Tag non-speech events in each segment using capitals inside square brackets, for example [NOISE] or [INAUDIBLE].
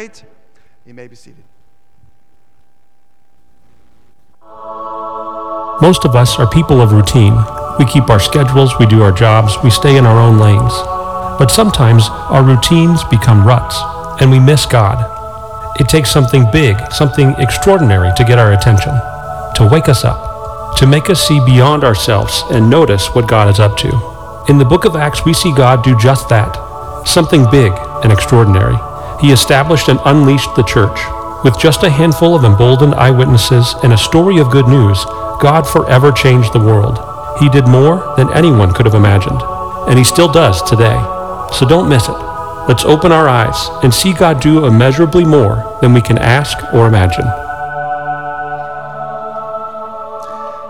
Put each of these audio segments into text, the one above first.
You may be seated. Most of us are people of routine. We keep our schedules, we do our jobs, we stay in our own lanes. But sometimes our routines become ruts, and we miss God. It takes something big, something extraordinary to get our attention, to wake us up, to make us see beyond ourselves and notice what God is up to. In the book of Acts, we see God do just that something big and extraordinary. He established and unleashed the church. With just a handful of emboldened eyewitnesses and a story of good news, God forever changed the world. He did more than anyone could have imagined, and He still does today. So don't miss it. Let's open our eyes and see God do immeasurably more than we can ask or imagine.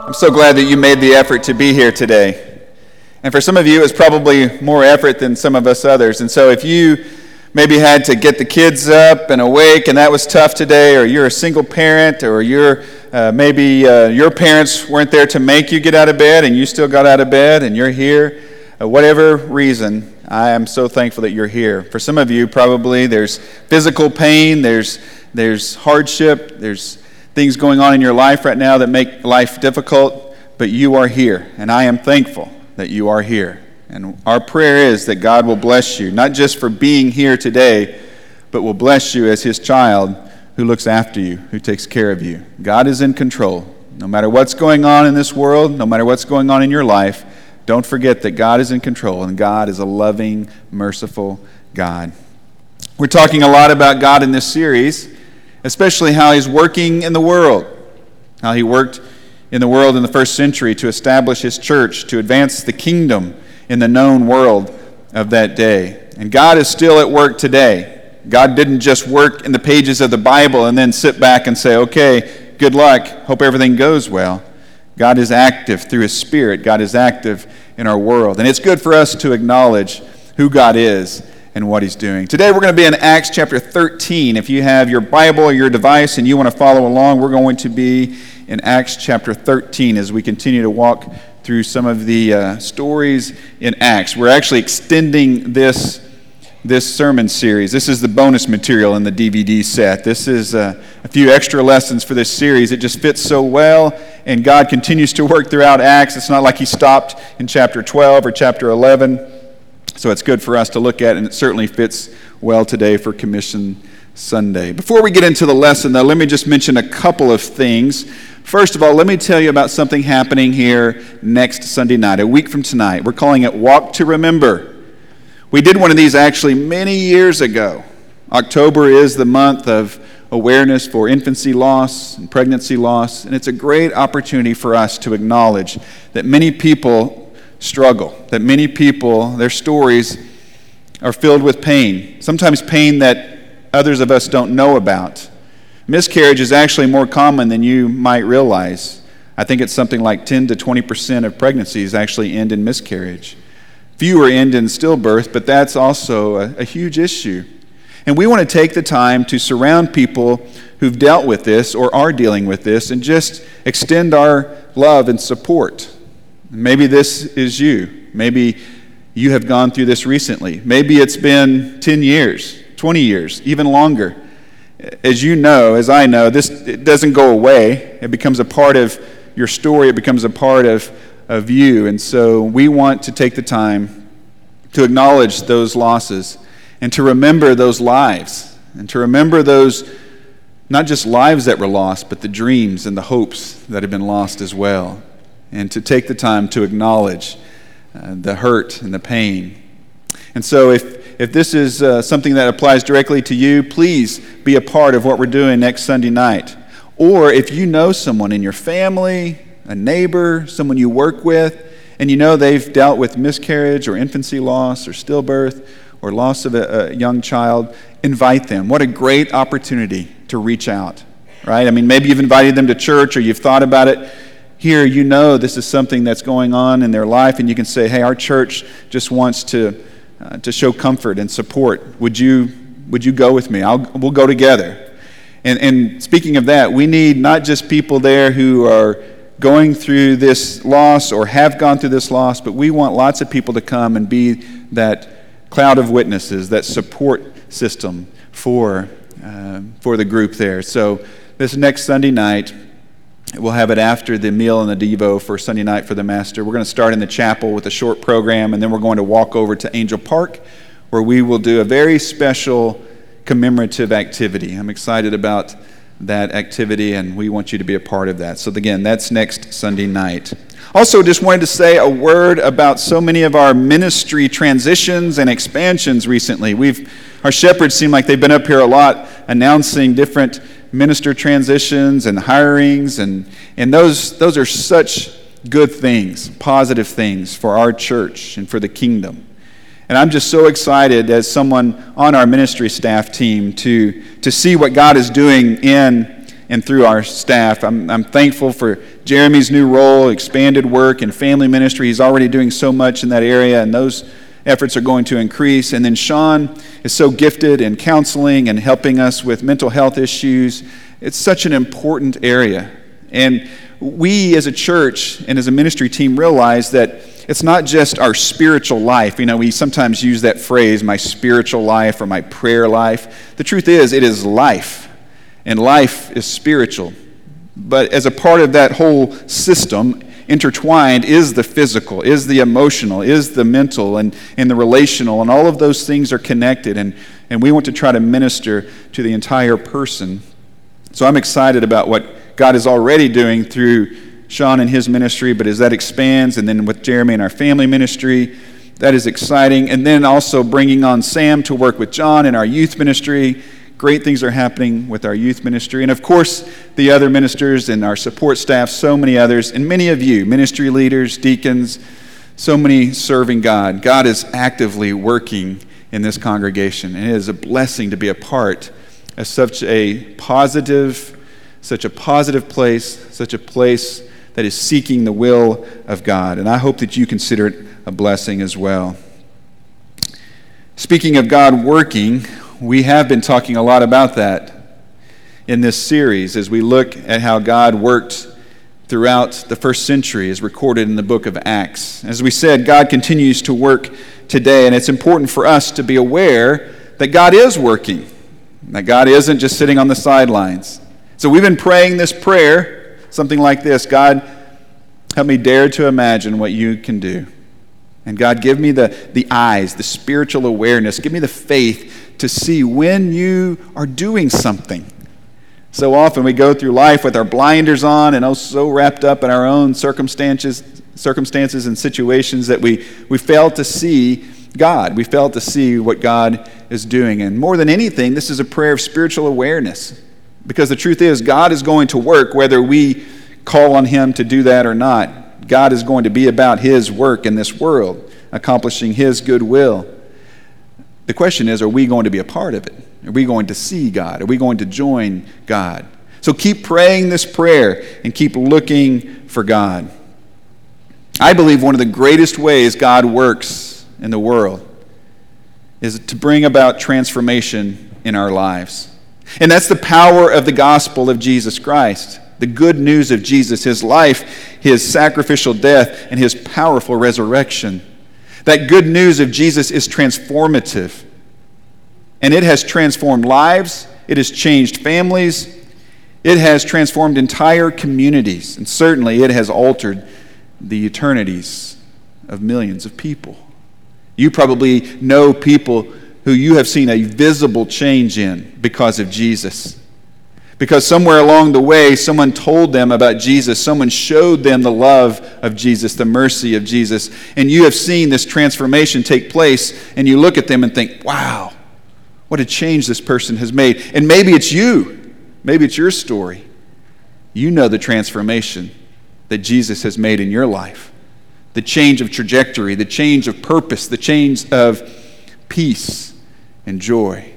I'm so glad that you made the effort to be here today. And for some of you, it's probably more effort than some of us others. And so if you maybe had to get the kids up and awake and that was tough today, or you're a single parent, or you're uh, maybe uh, your parents weren't there to make you get out of bed and you still got out of bed and you're here, uh, whatever reason, I am so thankful that you're here. For some of you, probably there's physical pain, there's, there's hardship, there's things going on in your life right now that make life difficult, but you are here, and I am thankful that you are here. And our prayer is that God will bless you, not just for being here today, but will bless you as His child who looks after you, who takes care of you. God is in control. No matter what's going on in this world, no matter what's going on in your life, don't forget that God is in control and God is a loving, merciful God. We're talking a lot about God in this series, especially how He's working in the world, how He worked in the world in the first century to establish His church, to advance the kingdom in the known world of that day. And God is still at work today. God didn't just work in the pages of the Bible and then sit back and say, okay, good luck, hope everything goes well. God is active through His Spirit. God is active in our world. And it's good for us to acknowledge who God is and what He's doing. Today we're going to be in Acts chapter 13. If you have your Bible or your device and you want to follow along, we're going to be in Acts chapter 13 as we continue to walk through some of the uh, stories in Acts. We're actually extending this this sermon series. This is the bonus material in the DVD set. This is uh, a few extra lessons for this series. It just fits so well, and God continues to work throughout Acts. It's not like He stopped in chapter 12 or chapter 11. So it's good for us to look at, and it certainly fits well today for Commission Sunday. Before we get into the lesson, though, let me just mention a couple of things. First of all, let me tell you about something happening here next Sunday night, a week from tonight. We're calling it Walk to Remember. We did one of these actually many years ago. October is the month of awareness for infancy loss and pregnancy loss, and it's a great opportunity for us to acknowledge that many people struggle, that many people, their stories are filled with pain, sometimes pain that others of us don't know about. Miscarriage is actually more common than you might realize. I think it's something like 10 to 20% of pregnancies actually end in miscarriage. Fewer end in stillbirth, but that's also a, a huge issue. And we want to take the time to surround people who've dealt with this or are dealing with this and just extend our love and support. Maybe this is you. Maybe you have gone through this recently. Maybe it's been 10 years, 20 years, even longer. As you know, as I know, this it doesn't go away. It becomes a part of your story, it becomes a part of of you. And so we want to take the time to acknowledge those losses and to remember those lives and to remember those not just lives that were lost, but the dreams and the hopes that have been lost as well. And to take the time to acknowledge uh, the hurt and the pain. And so, if, if this is uh, something that applies directly to you, please be a part of what we're doing next Sunday night. Or if you know someone in your family, a neighbor, someone you work with, and you know they've dealt with miscarriage or infancy loss or stillbirth or loss of a, a young child, invite them. What a great opportunity to reach out, right? I mean, maybe you've invited them to church or you've thought about it. Here, you know this is something that's going on in their life, and you can say, hey, our church just wants to, uh, to show comfort and support. Would you, would you go with me? I'll, we'll go together. And, and speaking of that, we need not just people there who are going through this loss or have gone through this loss, but we want lots of people to come and be that cloud of witnesses, that support system for um, for the group there. So this next Sunday night, we'll have it after the meal and the Devo for Sunday night for the Master. We're going to start in the chapel with a short program, and then we're going to walk over to Angel Park, where we will do a very special commemorative activity. I'm excited about that activity, and we want you to be a part of that. So, again, that's next Sunday night. Also, just wanted to say a word about so many of our ministry transitions and expansions recently. We've, our shepherds seem like they've been up here a lot announcing different minister transitions and hirings, and, and those, those are such good things, positive things for our church and for the kingdom. And I'm just so excited as someone on our ministry staff team to, to see what God is doing in and through our staff. I'm, I'm thankful for Jeremy's new role, expanded work, and family ministry. He's already doing so much in that area, and those efforts are going to increase. And then Sean is so gifted in counseling and helping us with mental health issues. It's such an important area. And we as a church and as a ministry team realize that it's not just our spiritual life. You know, we sometimes use that phrase, my spiritual life or my prayer life. The truth is, it is life, and life is spiritual. But as a part of that whole system, intertwined is the physical, is the emotional, is the mental, and, and the relational, and all of those things are connected. And, and we want to try to minister to the entire person. So I'm excited about what God is already doing through Sean and his ministry, but as that expands, and then with Jeremy and our family ministry, that is exciting. And then also bringing on Sam to work with John in our youth ministry. Great things are happening with our youth ministry. And of course, the other ministers and our support staff, so many others, and many of you, ministry leaders, deacons, so many serving God. God is actively working in this congregation, and it is a blessing to be a part of such a positive, such a positive place, such a place that is seeking the will of God. And I hope that you consider it a blessing as well. Speaking of God working, we have been talking a lot about that in this series as we look at how God worked throughout the first century, as recorded in the book of Acts. As we said, God continues to work today, and it's important for us to be aware that God is working, that God isn't just sitting on the sidelines. So we've been praying this prayer something like this God, help me dare to imagine what you can do. And God, give me the, the eyes, the spiritual awareness, give me the faith to see when you are doing something. So often we go through life with our blinders on and oh, so wrapped up in our own circumstances, circumstances and situations that we, we fail to see God. We fail to see what God is doing. And more than anything, this is a prayer of spiritual awareness. Because the truth is, God is going to work whether we call on Him to do that or not. God is going to be about His work in this world, accomplishing His good will. The question is, are we going to be a part of it? Are we going to see God? Are we going to join God? So keep praying this prayer and keep looking for God. I believe one of the greatest ways God works in the world is to bring about transformation in our lives. And that's the power of the gospel of Jesus Christ. The good news of Jesus, his life, his sacrificial death, and his powerful resurrection. That good news of Jesus is transformative. And it has transformed lives, it has changed families, it has transformed entire communities, and certainly it has altered the eternities of millions of people. You probably know people who you have seen a visible change in because of Jesus. Because somewhere along the way, someone told them about Jesus, someone showed them the love of Jesus, the mercy of Jesus, and you have seen this transformation take place, and you look at them and think, wow, what a change this person has made. And maybe it's you, maybe it's your story. You know the transformation that Jesus has made in your life the change of trajectory, the change of purpose, the change of peace and joy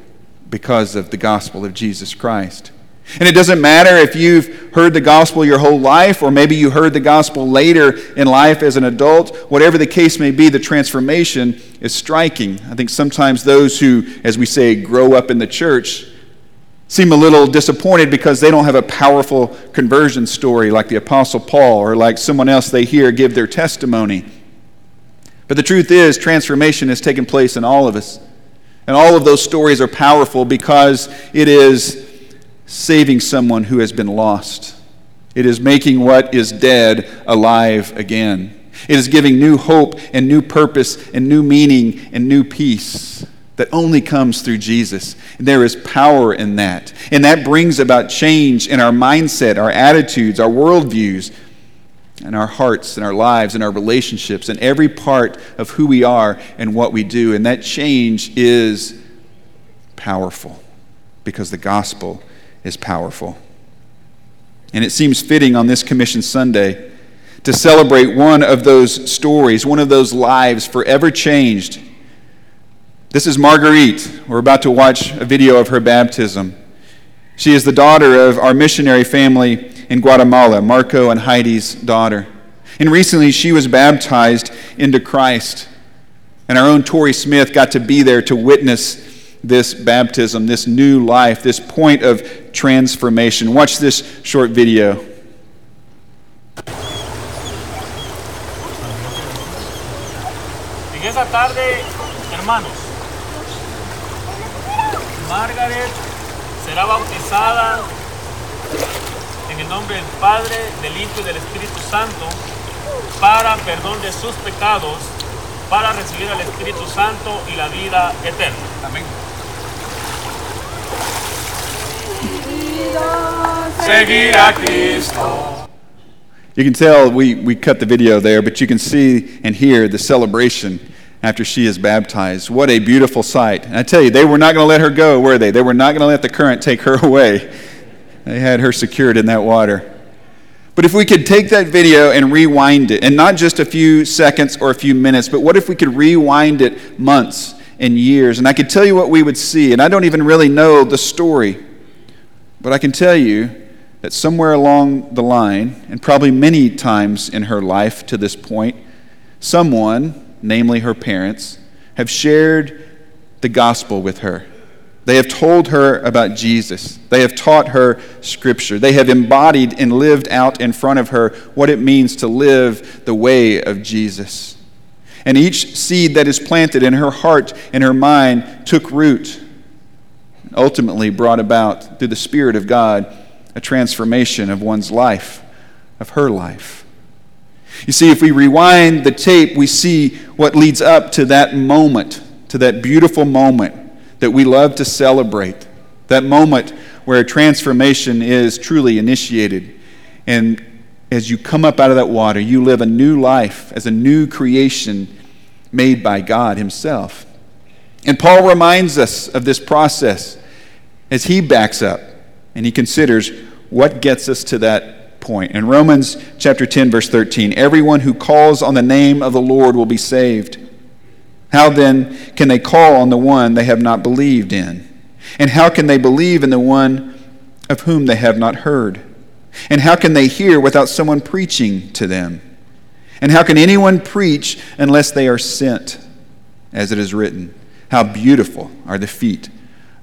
because of the gospel of Jesus Christ. And it doesn't matter if you've heard the gospel your whole life, or maybe you heard the gospel later in life as an adult. Whatever the case may be, the transformation is striking. I think sometimes those who, as we say, grow up in the church seem a little disappointed because they don't have a powerful conversion story like the Apostle Paul or like someone else they hear give their testimony. But the truth is, transformation has taken place in all of us. And all of those stories are powerful because it is saving someone who has been lost. It is making what is dead alive again. It is giving new hope and new purpose and new meaning and new peace that only comes through Jesus. And there is power in that. And that brings about change in our mindset, our attitudes, our worldviews, and our hearts and our lives and our relationships and every part of who we are and what we do. And that change is powerful because the gospel is powerful. And it seems fitting on this Commission Sunday to celebrate one of those stories, one of those lives forever changed. This is Marguerite. We're about to watch a video of her baptism. She is the daughter of our missionary family in Guatemala, Marco and Heidi's daughter. And recently she was baptized into Christ. And our own Tori Smith got to be there to witness this baptism, this new life, this point of transformation. Watch this short video. En esa tarde, hermanos, Margaret será bautizada en el nombre del Padre, del Hijo y del Espíritu Santo para perdón de sus pecados, para recibir al Espíritu Santo y la vida eterna. Amén. Seguir a Cristo. You can tell we, we cut the video there, but you can see and hear the celebration after she is baptized. What a beautiful sight. And I tell you, they were not going to let her go, were they? They were not going to let the current take her [LAUGHS] away. They had her secured in that water. But if we could take that video and rewind it, and not just a few seconds or a few minutes, but what if we could rewind it months and years? And I could tell you what we would see, and I don't even really know the story. But I can tell you that somewhere along the line, and probably many times in her life to this point, someone, namely her parents, have shared the gospel with her. They have told her about Jesus. They have taught her Scripture. They have embodied and lived out in front of her what it means to live the way of Jesus. And each seed that is planted in her heart and her mind took root ultimately brought about through the Spirit of God a transformation of one's life, of her life. You see, if we rewind the tape, we see what leads up to that moment, to that beautiful moment that we love to celebrate, that moment where transformation is truly initiated. And as you come up out of that water, you live a new life as a new creation made by God Himself. And Paul reminds us of this process as he backs up and he considers what gets us to that point. In Romans chapter 10 verse 13, everyone who calls on the name of the Lord will be saved. How then can they call on the one they have not believed in? And how can they believe in the one of whom they have not heard? And how can they hear without someone preaching to them? And how can anyone preach unless they are sent? As it is written, How beautiful are the feet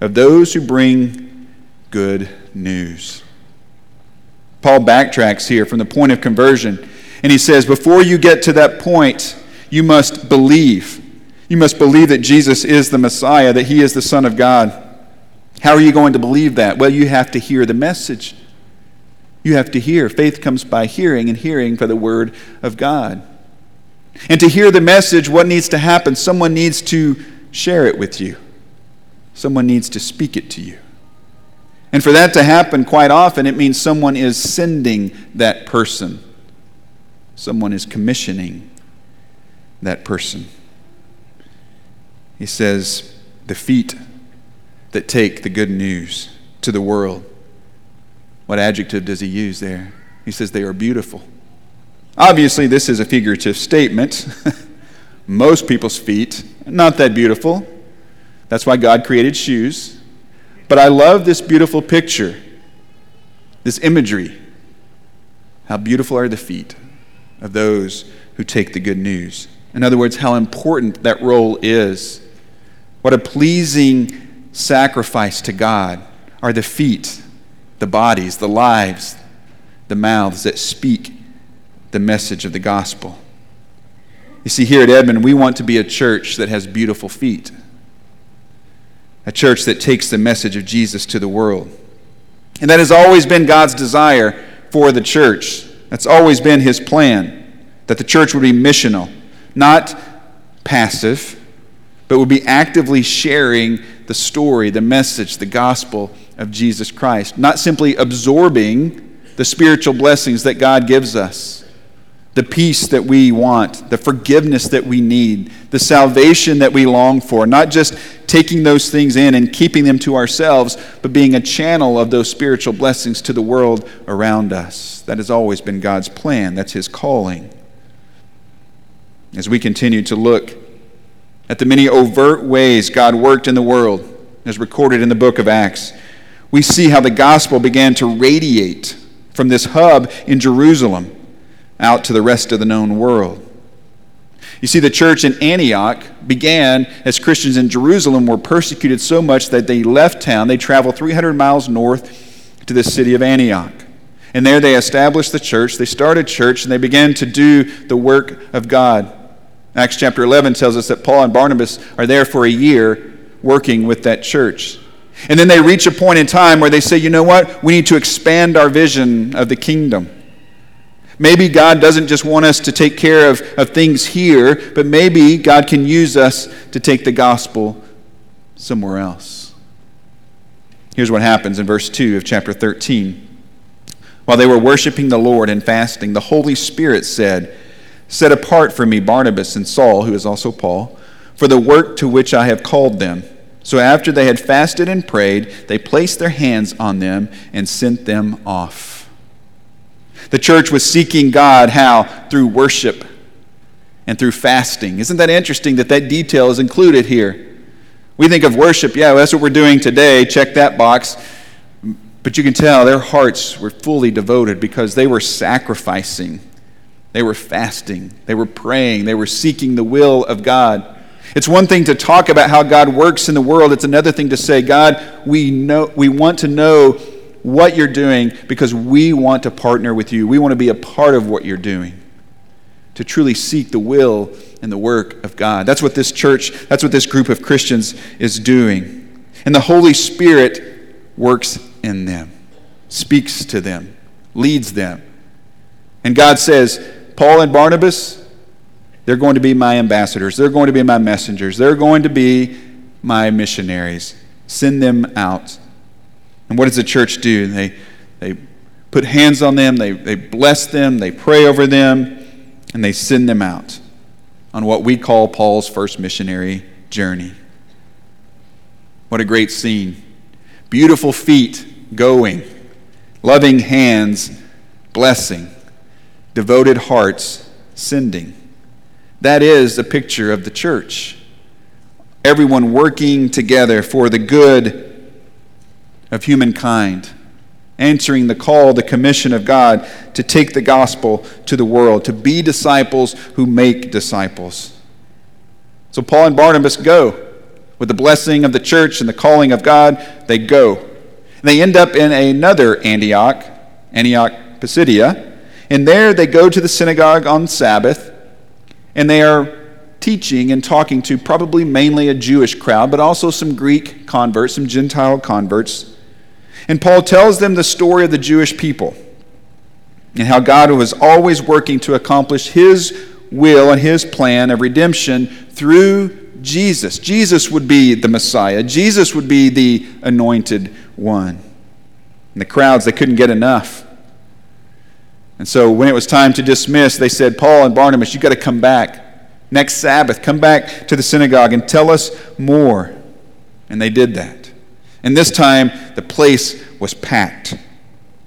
of those who bring good news. Paul backtracks here from the point of conversion, and he says, Before you get to that point, you must believe. You must believe that Jesus is the Messiah, that he is the Son of God. How are you going to believe that? Well, you have to hear the message. You have to hear. Faith comes by hearing, and hearing by the Word of God. And to hear the message, what needs to happen? Someone needs to share it with you. Someone needs to speak it to you. And for that to happen, quite often, it means someone is sending that person, someone is commissioning that person. He says, the feet that take the good news to the world. What adjective does he use there? He says they are beautiful. Obviously, this is a figurative statement. [LAUGHS] Most people's feet, not that beautiful. That's why God created shoes. But I love this beautiful picture, this imagery. How beautiful are the feet of those who take the good news. In other words, how important that role is. What a pleasing sacrifice to God are the feet, the bodies, the lives, the mouths that speak the message of the gospel. You see, here at Edmond, we want to be a church that has beautiful feet. a church that takes the message of Jesus to the world. And that has always been God's desire for the church. That's always been his plan, that the church would be missional, not passive, but would be actively sharing the story, the message, the gospel of Jesus Christ, not simply absorbing the spiritual blessings that God gives us, the peace that we want, the forgiveness that we need, the salvation that we long for, not just taking those things in and keeping them to ourselves, but being a channel of those spiritual blessings to the world around us. That has always been God's plan, that's His calling. As we continue to look at the many overt ways God worked in the world, as recorded in the book of Acts, we see how the gospel began to radiate from this hub in Jerusalem out to the rest of the known world. You see, the church in Antioch began as Christians in Jerusalem were persecuted so much that they left town. They traveled 300 miles north to the city of Antioch. And there they established the church. They started church and they began to do the work of God. Acts chapter 11 tells us that Paul and Barnabas are there for a year working with that church. And then they reach a point in time where they say, you know what? We need to expand our vision of the kingdom. Maybe God doesn't just want us to take care of, of things here, but maybe God can use us to take the gospel somewhere else. Here's what happens in verse 2 of chapter 13. While they were worshiping the Lord and fasting, the Holy Spirit said, Set apart for me Barnabas and Saul, who is also Paul, for the work to which I have called them. So after they had fasted and prayed, they placed their hands on them and sent them off. The church was seeking God how? Through worship and through fasting. Isn't that interesting that that detail is included here? We think of worship, yeah, well, that's what we're doing today. Check that box. But you can tell their hearts were fully devoted because they were sacrificing. They were fasting. They were praying. They were seeking the will of God. It's one thing to talk about how God works in the world. It's another thing to say, God, we know we want to know what you're doing because we want to partner with you. We want to be a part of what you're doing. To truly seek the will and the work of God. That's what this church, that's what this group of Christians is doing. And the Holy Spirit works in them, speaks to them, leads them. And God says, Paul and Barnabas, they're going to be my ambassadors. They're going to be my messengers. They're going to be my missionaries. Send them out. And what does the church do? They, they put hands on them, they, they bless them, they pray over them, and they send them out on what we call Paul's first missionary journey. What a great scene. Beautiful feet going, loving hands blessing, devoted hearts sending. That is a picture of the church. Everyone working together for the good of humankind, answering the call, the commission of God to take the gospel to the world, to be disciples who make disciples. So Paul and Barnabas go. With the blessing of the church and the calling of God, they go. And they end up in another Antioch, Antioch Pisidia, and there they go to the synagogue on Sabbath and they are teaching and talking to probably mainly a Jewish crowd, but also some Greek converts, some Gentile converts. And Paul tells them the story of the Jewish people and how God was always working to accomplish his will and his plan of redemption through Jesus. Jesus would be the Messiah, Jesus would be the anointed one. And the crowds, they couldn't get enough. And so when it was time to dismiss, they said, Paul and Barnabas, you've got to come back. Next Sabbath, come back to the synagogue and tell us more. And they did that. And this time, the place was packed.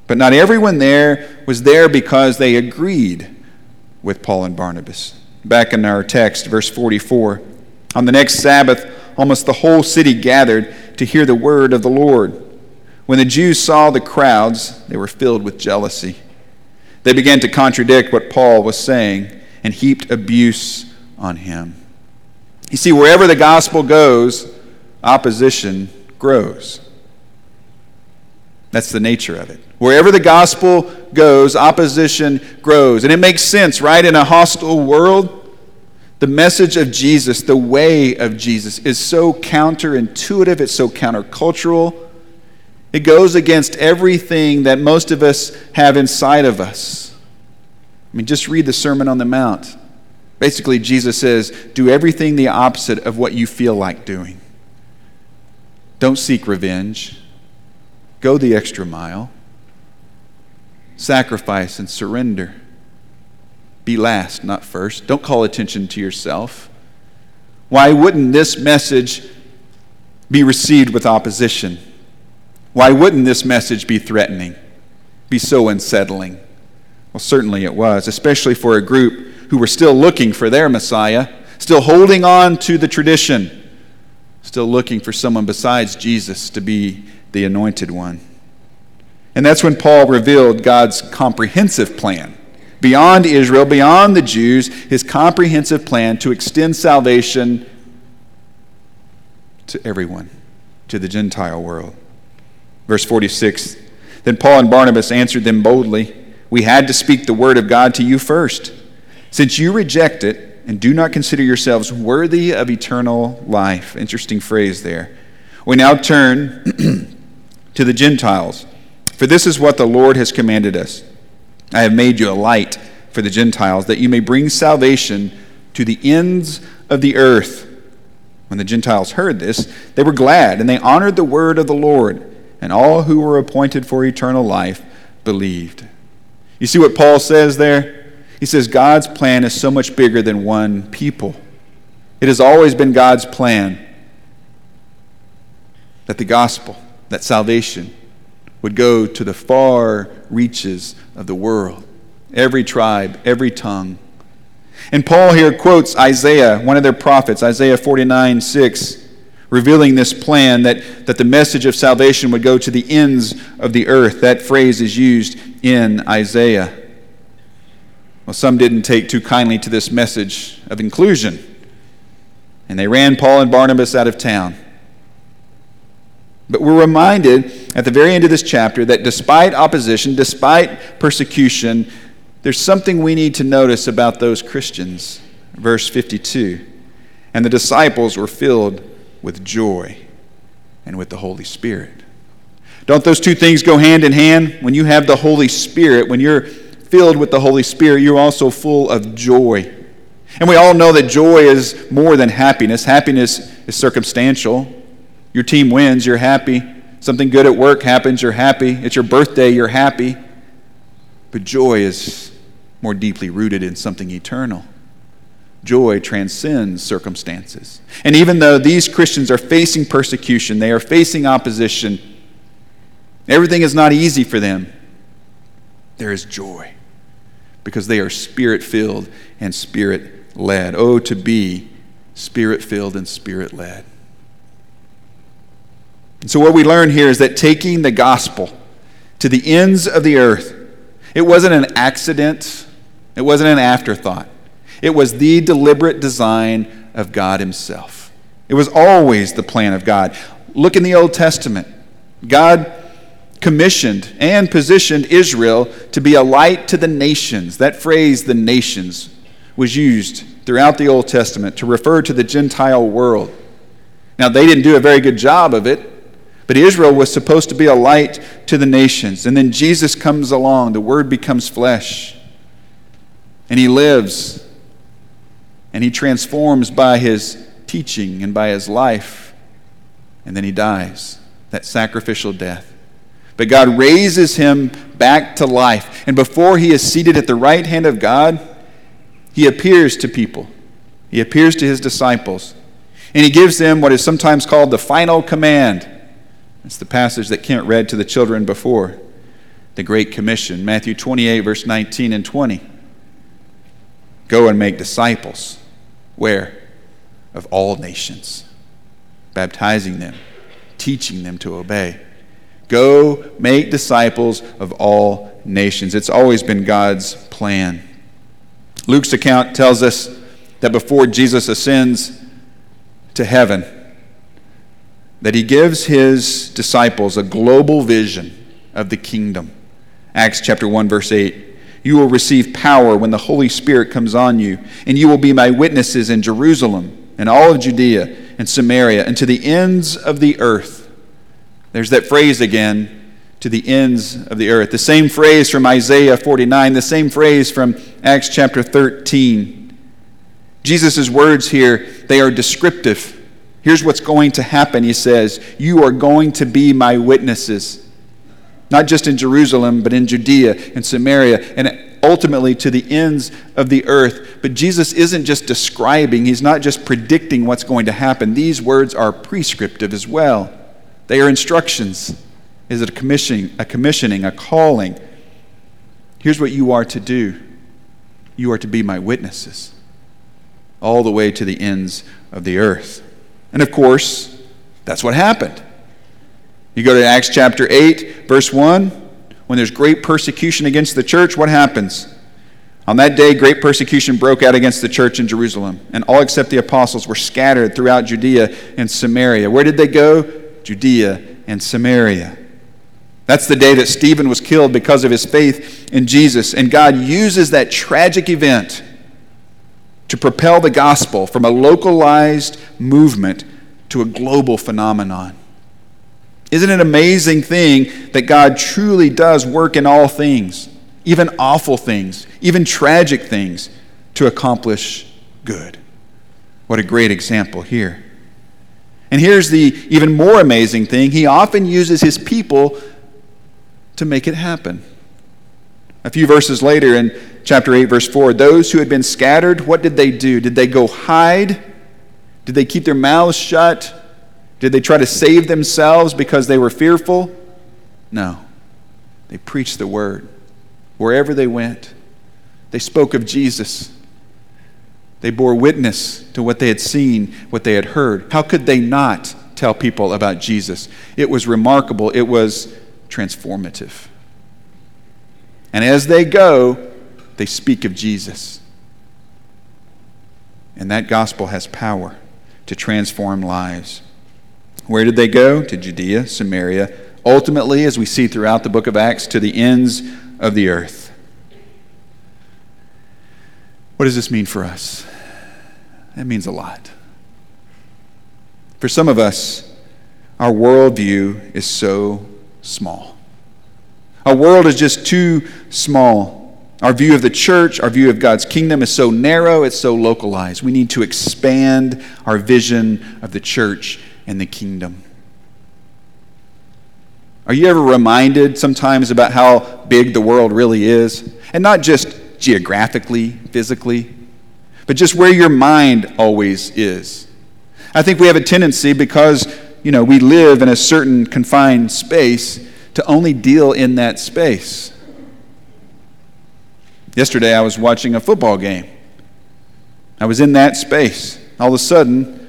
But not everyone there was there because they agreed with Paul and Barnabas. Back in our text, verse 44, on the next Sabbath, almost the whole city gathered to hear the word of the Lord. When the Jews saw the crowds, they were filled with jealousy. They began to contradict what Paul was saying and heaped abuse on him. You see, wherever the gospel goes, opposition grows. That's the nature of it. Wherever the gospel goes, opposition grows. And it makes sense, right? In a hostile world, The message of Jesus, the way of Jesus, is so counterintuitive, it's so countercultural. It goes against everything that most of us have inside of us. I mean, just read the Sermon on the Mount. Basically, Jesus says, do everything the opposite of what you feel like doing. Don't seek revenge. Go the extra mile. Sacrifice and surrender. Be last, not first. Don't call attention to yourself. Why wouldn't this message be received with opposition? Why wouldn't this message be threatening, be so unsettling? Well, certainly it was, especially for a group who were still looking for their Messiah, still holding on to the tradition, still looking for someone besides Jesus to be the anointed one. And that's when Paul revealed God's comprehensive plan beyond Israel, beyond the Jews, his comprehensive plan to extend salvation to everyone, to the Gentile world. Verse 46 Then Paul and Barnabas answered them boldly We had to speak the word of God to you first. Since you reject it and do not consider yourselves worthy of eternal life. Interesting phrase there. We now turn [CLEARS THROAT] to the Gentiles. For this is what the Lord has commanded us. I have made you a light for the Gentiles, that you may bring salvation to the ends of the earth. When the Gentiles heard this, they were glad, and they honored the word of the Lord, and all who were appointed for eternal life believed. You see what Paul says there? He says God's plan is so much bigger than one people. It has always been God's plan that the gospel, that salvation, would go to the far reaches of the world, every tribe, every tongue. And Paul here quotes Isaiah, one of their prophets, Isaiah 49 6, revealing this plan that, that the message of salvation would go to the ends of the earth. That phrase is used in Isaiah. Well, some didn't take too kindly to this message of inclusion, and they ran Paul and Barnabas out of town. But we're reminded at the very end of this chapter that despite opposition, despite persecution, there's something we need to notice about those Christians. Verse 52 And the disciples were filled with joy and with the Holy Spirit. Don't those two things go hand in hand? When you have the Holy Spirit, when you're filled with the Holy Spirit, you're also full of joy. And we all know that joy is more than happiness. Happiness is circumstantial. Your team wins, you're happy. Something good at work happens, you're happy. It's your birthday, you're happy. But joy is more deeply rooted in something eternal. Joy transcends circumstances. And even though these Christians are facing persecution, they are facing opposition, everything is not easy for them, there is joy because they are spirit filled and spirit led. Oh, to be spirit filled and spirit led. And so, what we learn here is that taking the gospel to the ends of the earth, it wasn't an accident, it wasn't an afterthought. It was the deliberate design of God Himself. It was always the plan of God. Look in the Old Testament. God commissioned and positioned Israel to be a light to the nations. That phrase, the nations, was used throughout the Old Testament to refer to the Gentile world. Now, they didn't do a very good job of it, but Israel was supposed to be a light to the nations. And then Jesus comes along, the Word becomes flesh, and He lives, and He transforms by His teaching and by His life, and then He dies that sacrificial death. But God raises him back to life. And before he is seated at the right hand of God, he appears to people. He appears to his disciples. And he gives them what is sometimes called the final command. It's the passage that Kent read to the children before the Great Commission, Matthew 28, verse 19 and 20. Go and make disciples. Where? Of all nations, baptizing them, teaching them to obey. Go make disciples of all nations. It's always been God's plan. Luke's account tells us that before Jesus ascends to heaven, that he gives his disciples a global vision of the kingdom. Acts chapter 1 verse 8. You will receive power when the Holy Spirit comes on you, and you will be my witnesses in Jerusalem and all of Judea and Samaria and to the ends of the earth. There's that phrase again to the ends of the earth. The same phrase from Isaiah 49, the same phrase from Acts chapter 13. Jesus' words here, they are descriptive. Here's what's going to happen, he says You are going to be my witnesses, not just in Jerusalem, but in Judea and Samaria, and ultimately to the ends of the earth. But Jesus isn't just describing, he's not just predicting what's going to happen. These words are prescriptive as well, they are instructions. Is it a commissioning, a commissioning, a calling? Here's what you are to do. You are to be my witnesses all the way to the ends of the earth. And of course, that's what happened. You go to Acts chapter 8, verse 1. When there's great persecution against the church, what happens? On that day, great persecution broke out against the church in Jerusalem, and all except the apostles were scattered throughout Judea and Samaria. Where did they go? Judea and Samaria. That's the day that Stephen was killed because of his faith in Jesus. And God uses that tragic event to propel the gospel from a localized movement to a global phenomenon. Isn't it an amazing thing that God truly does work in all things, even awful things, even tragic things, to accomplish good? What a great example here. And here's the even more amazing thing He often uses His people to make it happen. A few verses later in chapter 8, verse 4, those who had been scattered, what did they do? Did they go hide? Did they keep their mouths shut? Did they try to save themselves because they were fearful? No. They preached the word wherever they went. They spoke of Jesus. They bore witness to what they had seen, what they had heard. How could they not tell people about Jesus? It was remarkable. It was transformative. And as they go, they speak of Jesus. And that gospel has power to transform lives. Where did they go? To Judea, Samaria, ultimately, as we see throughout the book of Acts, to the ends of the earth. What does this mean for us? That means a lot. For some of us, our worldview is so small. Our world is just too small. Our view of the church, our view of God's kingdom is so narrow, it's so localized. We need to expand our vision of the church and the kingdom. Are you ever reminded sometimes about how big the world really is? And not just geographically, physically, but just where your mind always is. I think we have a tendency because you know, we live in a certain confined space to only deal in that space. Yesterday, I was watching a football game. I was in that space. All of a sudden,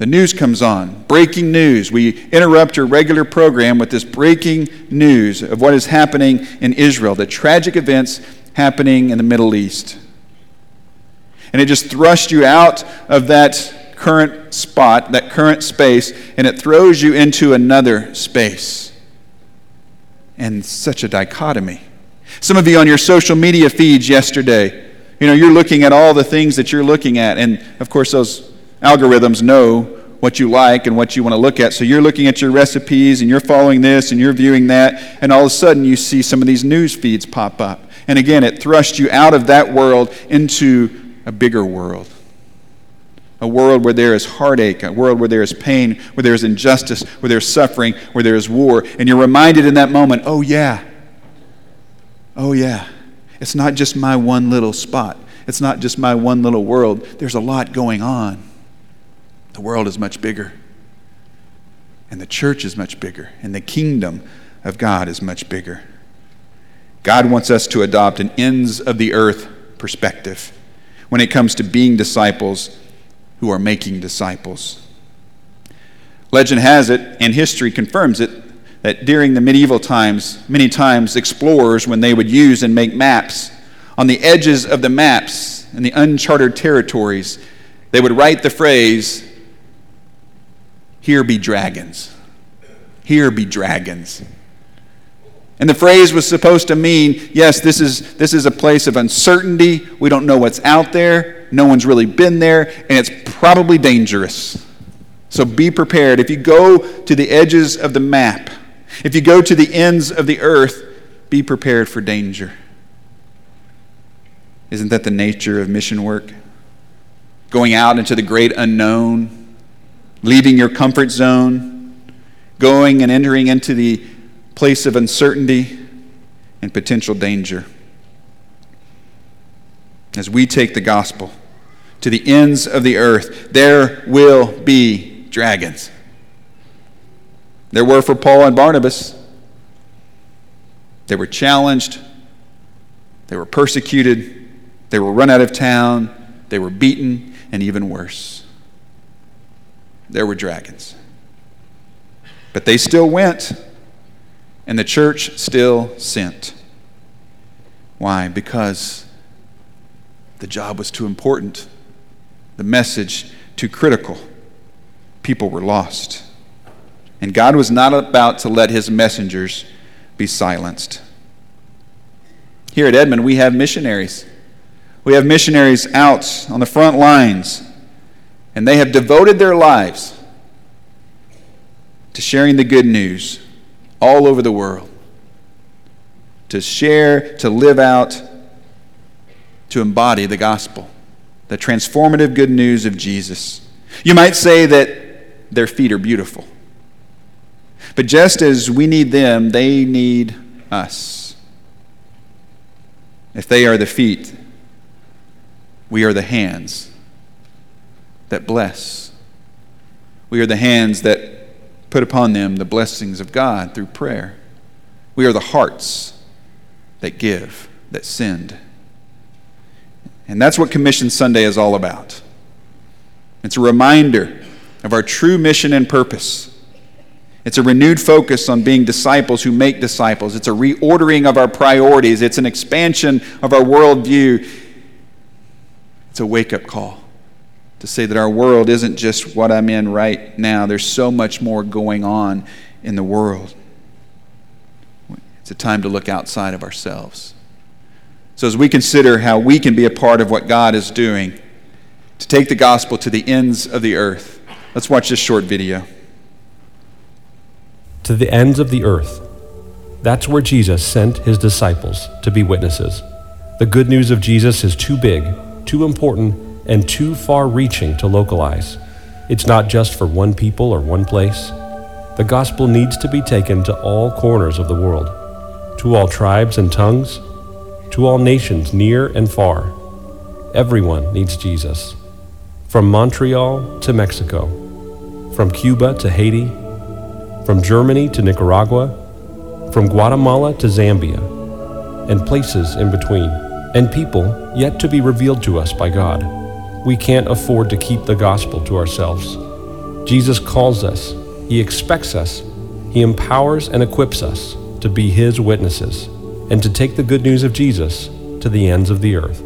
the news comes on. Breaking news. We interrupt your regular program with this breaking news of what is happening in Israel, the tragic events happening in the Middle East. And it just thrusts you out of that current spot, that current space, and it throws you into another space. And such a dichotomy. Some of you on your social media feeds yesterday, you know, you're looking at all the things that you're looking at, and of course, those algorithms know what you like and what you want to look at. So you're looking at your recipes and you're following this and you're viewing that, and all of a sudden you see some of these news feeds pop up. And again, it thrusts you out of that world into a bigger world a world where there is heartache, a world where there is pain, where there is injustice, where there is suffering, where there is war. And you're reminded in that moment, oh, yeah. Oh, yeah. It's not just my one little spot, it's not just my one little world. There's a lot going on. The world is much bigger, and the church is much bigger, and the kingdom of God is much bigger. God wants us to adopt an ends of the earth perspective when it comes to being disciples who are making disciples. Legend has it, and history confirms it, that during the medieval times, many times explorers, when they would use and make maps, on the edges of the maps in the uncharted territories, they would write the phrase, Here be dragons. Here be dragons. And the phrase was supposed to mean yes, this is, this is a place of uncertainty. We don't know what's out there. No one's really been there, and it's probably dangerous. So be prepared. If you go to the edges of the map, if you go to the ends of the earth, be prepared for danger. Isn't that the nature of mission work? Going out into the great unknown, leaving your comfort zone, going and entering into the place of uncertainty and potential danger. As we take the gospel to the ends of the earth, there will be dragons. There were for Paul and Barnabas. They were challenged, they were persecuted, they were run out of town, they were beaten, and even worse. There were dragons. But they still went and the church still sent. Why? Because the job was too important, the message too critical. People were lost. And God was not about to let his messengers be silenced. Here at Edmond, we have missionaries. We have missionaries out on the front lines, and they have devoted their lives to sharing the good news all over the world to share, to live out, to embody the gospel, the transformative good news of Jesus. You might say that their feet are beautiful. But just as we need them, they need us. If they are the feet, we are the hands that bless. We are the hands that put upon them the blessings of God through prayer. We are the hearts that give, that send. And that's what Commission Sunday is all about. It's a reminder of our true mission and purpose. It's a renewed focus on being disciples who make disciples. It's a reordering of our priorities. It's an expansion of our worldview. It's a wake up call to say that our world isn't just what I'm in right now. There's so much more going on in the world. It's a time to look outside of ourselves. So, as we consider how we can be a part of what God is doing to take the gospel to the ends of the earth, let's watch this short video. To the ends of the earth. That's where Jesus sent his disciples to be witnesses. The good news of Jesus is too big, too important, and too far reaching to localize. It's not just for one people or one place. The gospel needs to be taken to all corners of the world, to all tribes and tongues, to all nations near and far. Everyone needs Jesus. From Montreal to Mexico, from Cuba to Haiti, from Germany to Nicaragua, from Guatemala to Zambia, and places in between, and people yet to be revealed to us by God. We can't afford to keep the gospel to ourselves. Jesus calls us, He expects us, He empowers and equips us to be His witnesses and to take the good news of Jesus to the ends of the earth.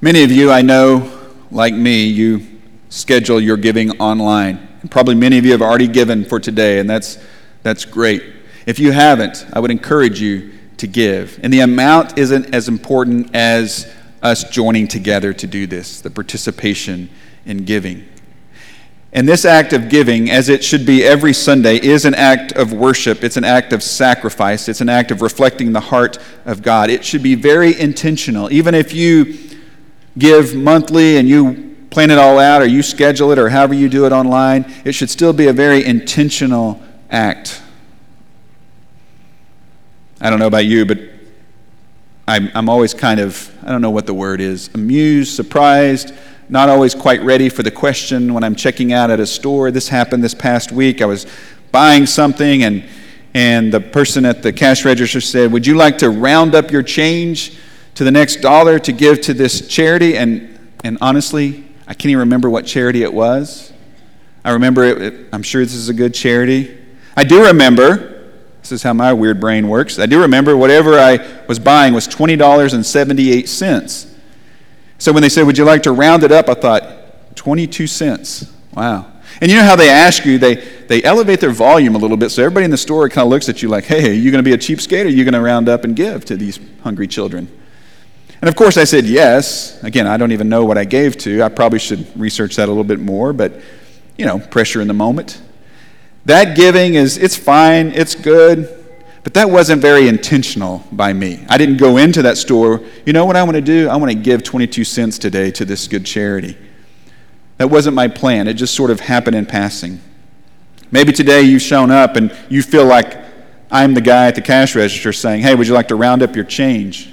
Many of you I know, like me, you schedule your giving online. And Probably many of you have already given for today, and that's, that's great. If you haven't, I would encourage you to give. And the amount isn't as important as us joining together to do this, the participation in giving. And this act of giving, as it should be every Sunday, is an act of worship. It's an act of sacrifice. It's an act of reflecting the heart of God. It should be very intentional. Even if you give monthly and you plan it all out or you schedule it or however you do it online, it should still be a very intentional act I don't know about you, but I'm, I'm always kind of, I don't know what the word is, amused, surprised, not always quite ready for the question when I'm checking out at a store. This happened this past week. I was buying something, and, and the person at the cash register said, Would you like to round up your change to the next dollar to give to this charity? And, and honestly, I can't even remember what charity it was. I remember it, it I'm sure this is a good charity. I do remember this is how my weird brain works. I do remember whatever I was buying was $20.78. So when they said, Would you like to round it up? I thought, 22 cents. Wow. And you know how they ask you, they, they elevate their volume a little bit so everybody in the store kind of looks at you like, hey, are you going to be a cheapskate or are you going to round up and give to these hungry children? And of course, I said yes. Again, I don't even know what I gave to. I probably should research that a little bit more, but, you know, pressure in the moment. That giving is, it's fine, it's good, but that wasn't very intentional by me. I didn't go into that store, you know what I want to do? I want to give 22 cents today to this good charity. That wasn't my plan. It just sort of happened in passing. Maybe today you've shown up and you feel like I'm the guy at the cash register saying, hey, would you like to round up your change?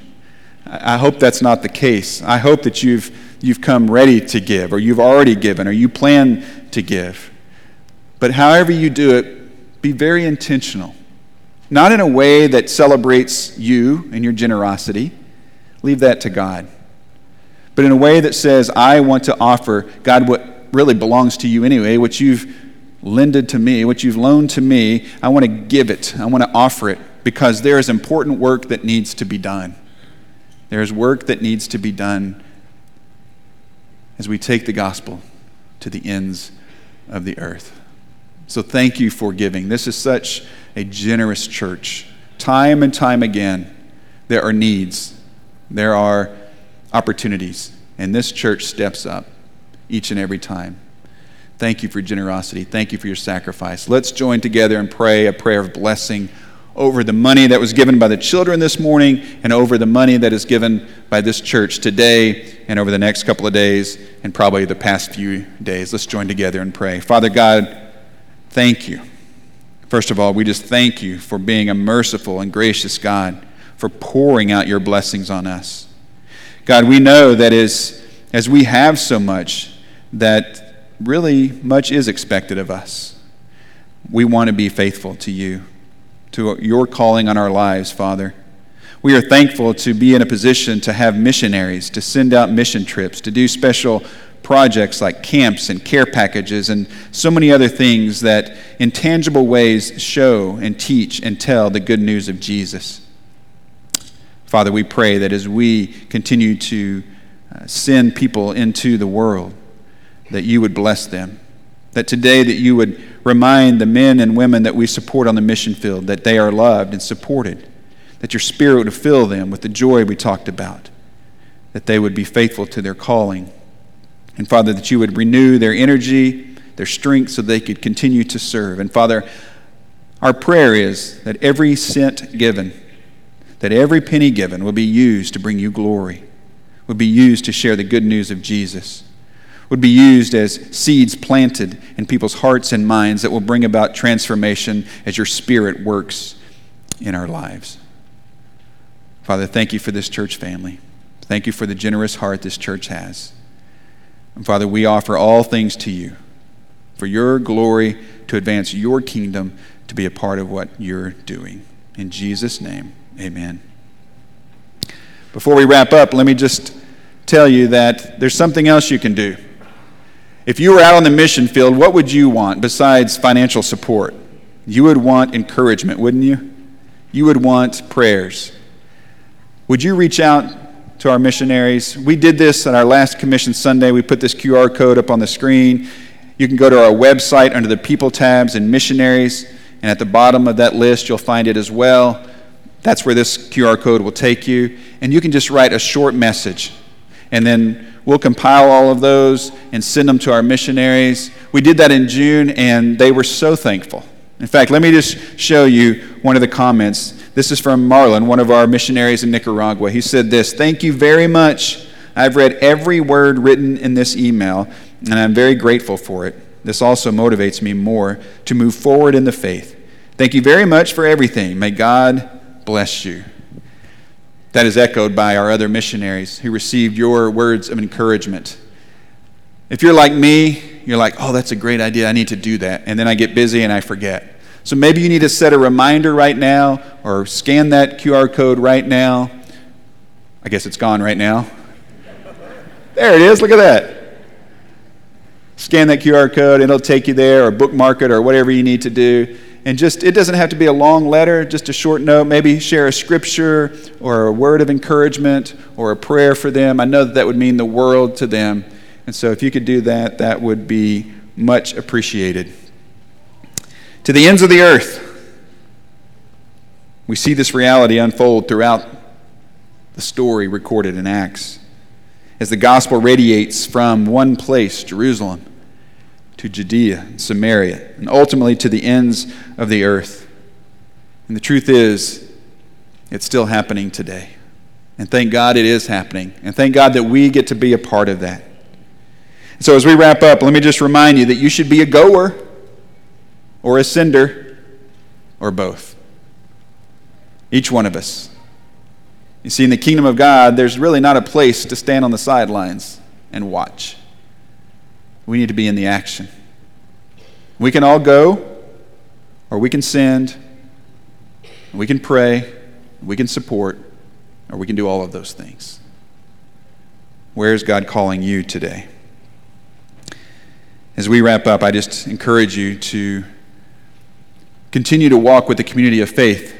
I hope that's not the case. I hope that you've, you've come ready to give, or you've already given, or you plan to give. But however you do it, be very intentional. Not in a way that celebrates you and your generosity, leave that to God. But in a way that says, I want to offer, God, what really belongs to you anyway, what you've lended to me, what you've loaned to me, I want to give it. I want to offer it because there is important work that needs to be done. There is work that needs to be done as we take the gospel to the ends of the earth. So thank you for giving. This is such a generous church. Time and time again, there are needs, there are opportunities, and this church steps up each and every time. Thank you for generosity. Thank you for your sacrifice. Let's join together and pray a prayer of blessing over the money that was given by the children this morning and over the money that is given by this church today and over the next couple of days and probably the past few days. Let's join together and pray. Father God, thank you. First of all, we just thank you for being a merciful and gracious God, for pouring out your blessings on us. God, we know that as, as we have so much, that really much is expected of us. We want to be faithful to you to your calling on our lives, Father. We are thankful to be in a position to have missionaries, to send out mission trips, to do special projects like camps and care packages and so many other things that in tangible ways show and teach and tell the good news of Jesus. Father, we pray that as we continue to uh, send people into the world, that you would bless them. That today that you would remind the men and women that we support on the mission field that they are loved and supported, that your spirit would fill them with the joy we talked about, that they would be faithful to their calling. And Father, that you would renew their energy, their strength, so they could continue to serve. And Father, our prayer is that every cent given, that every penny given will be used to bring you glory, would be used to share the good news of Jesus would be used as seeds planted in people's hearts and minds that will bring about transformation as your Spirit works in our lives. Father, thank you for this church family. Thank you for the generous heart this church has. And Father, we offer all things to you for your glory, to advance your kingdom, to be a part of what you're doing. In Jesus' name, amen. Before we wrap up, let me just tell you that there's something else you can do. If you were out on the mission field, what would you want besides financial support? You would want encouragement, wouldn't you? You would want prayers. Would you reach out to our missionaries? We did this on our last Commission Sunday. We put this QR code up on the screen. You can go to our website under the People tabs and Missionaries, and at the bottom of that list, you'll find it as well. That's where this QR code will take you. And you can just write a short message. And then We'll compile all of those and send them to our missionaries. We did that in June, and they were so thankful. In fact, let me just show you one of the comments. This is from Marlon, one of our missionaries in Nicaragua. He said this Thank you very much. I've read every word written in this email, and I'm very grateful for it. This also motivates me more to move forward in the faith. Thank you very much for everything. May God bless you. That is echoed by our other missionaries who received your words of encouragement. If you're like me, you're like, oh, that's a great idea. I need to do that. And then I get busy and I forget. So maybe you need to set a reminder right now or scan that QR code right now. I guess it's gone right now. There it is. Look at that. Scan that QR code, it'll take you there, or bookmark it, or whatever you need to do and just it doesn't have to be a long letter just a short note maybe share a scripture or a word of encouragement or a prayer for them i know that that would mean the world to them and so if you could do that that would be much appreciated. To the ends of the earth, we see this reality unfold throughout the story recorded in Acts as the gospel radiates from one place, Jerusalem, to Judea and Samaria, and ultimately to the ends of the earth. And the truth is, it's still happening today. And thank God it is happening. And thank God that we get to be a part of that. So, as we wrap up, let me just remind you that you should be a goer or a sender or both. Each one of us. You see, in the kingdom of God, there's really not a place to stand on the sidelines and watch. We need to be in the action. We can all go, or we can send, we can pray, we can support, or we can do all of those things. Where is God calling you today? As we wrap up, I just encourage you to continue to walk with the community of faith.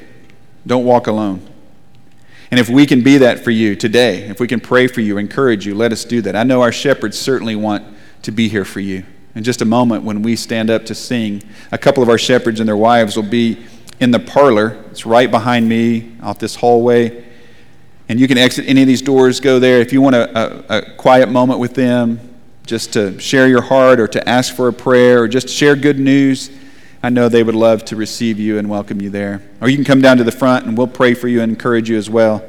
Don't walk alone. And if we can be that for you today, if we can pray for you, encourage you, let us do that. I know our shepherds certainly want to be here for you. In just a moment, when we stand up to sing, a couple of our shepherds and their wives will be in the parlor. It's right behind me, out this hallway. And you can exit any of these doors, go there. If you want a, a, a quiet moment with them, just to share your heart or to ask for a prayer or just share good news, I know they would love to receive you and welcome you there. Or you can come down to the front and we'll pray for you and encourage you as well.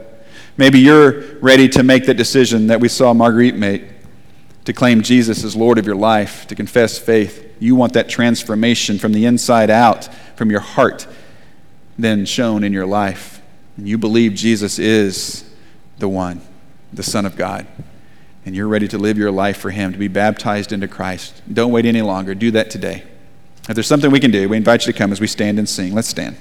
Maybe you're ready to make that decision that we saw Marguerite make to claim Jesus as Lord of your life, to confess faith. You want that transformation from the inside out, from your heart, then shown in your life. And you believe Jesus is the one, the Son of God. And you're ready to live your life for Him, to be baptized into Christ. Don't wait any longer. Do that today. If there's something we can do, we invite you to come as we stand and sing. Let's stand.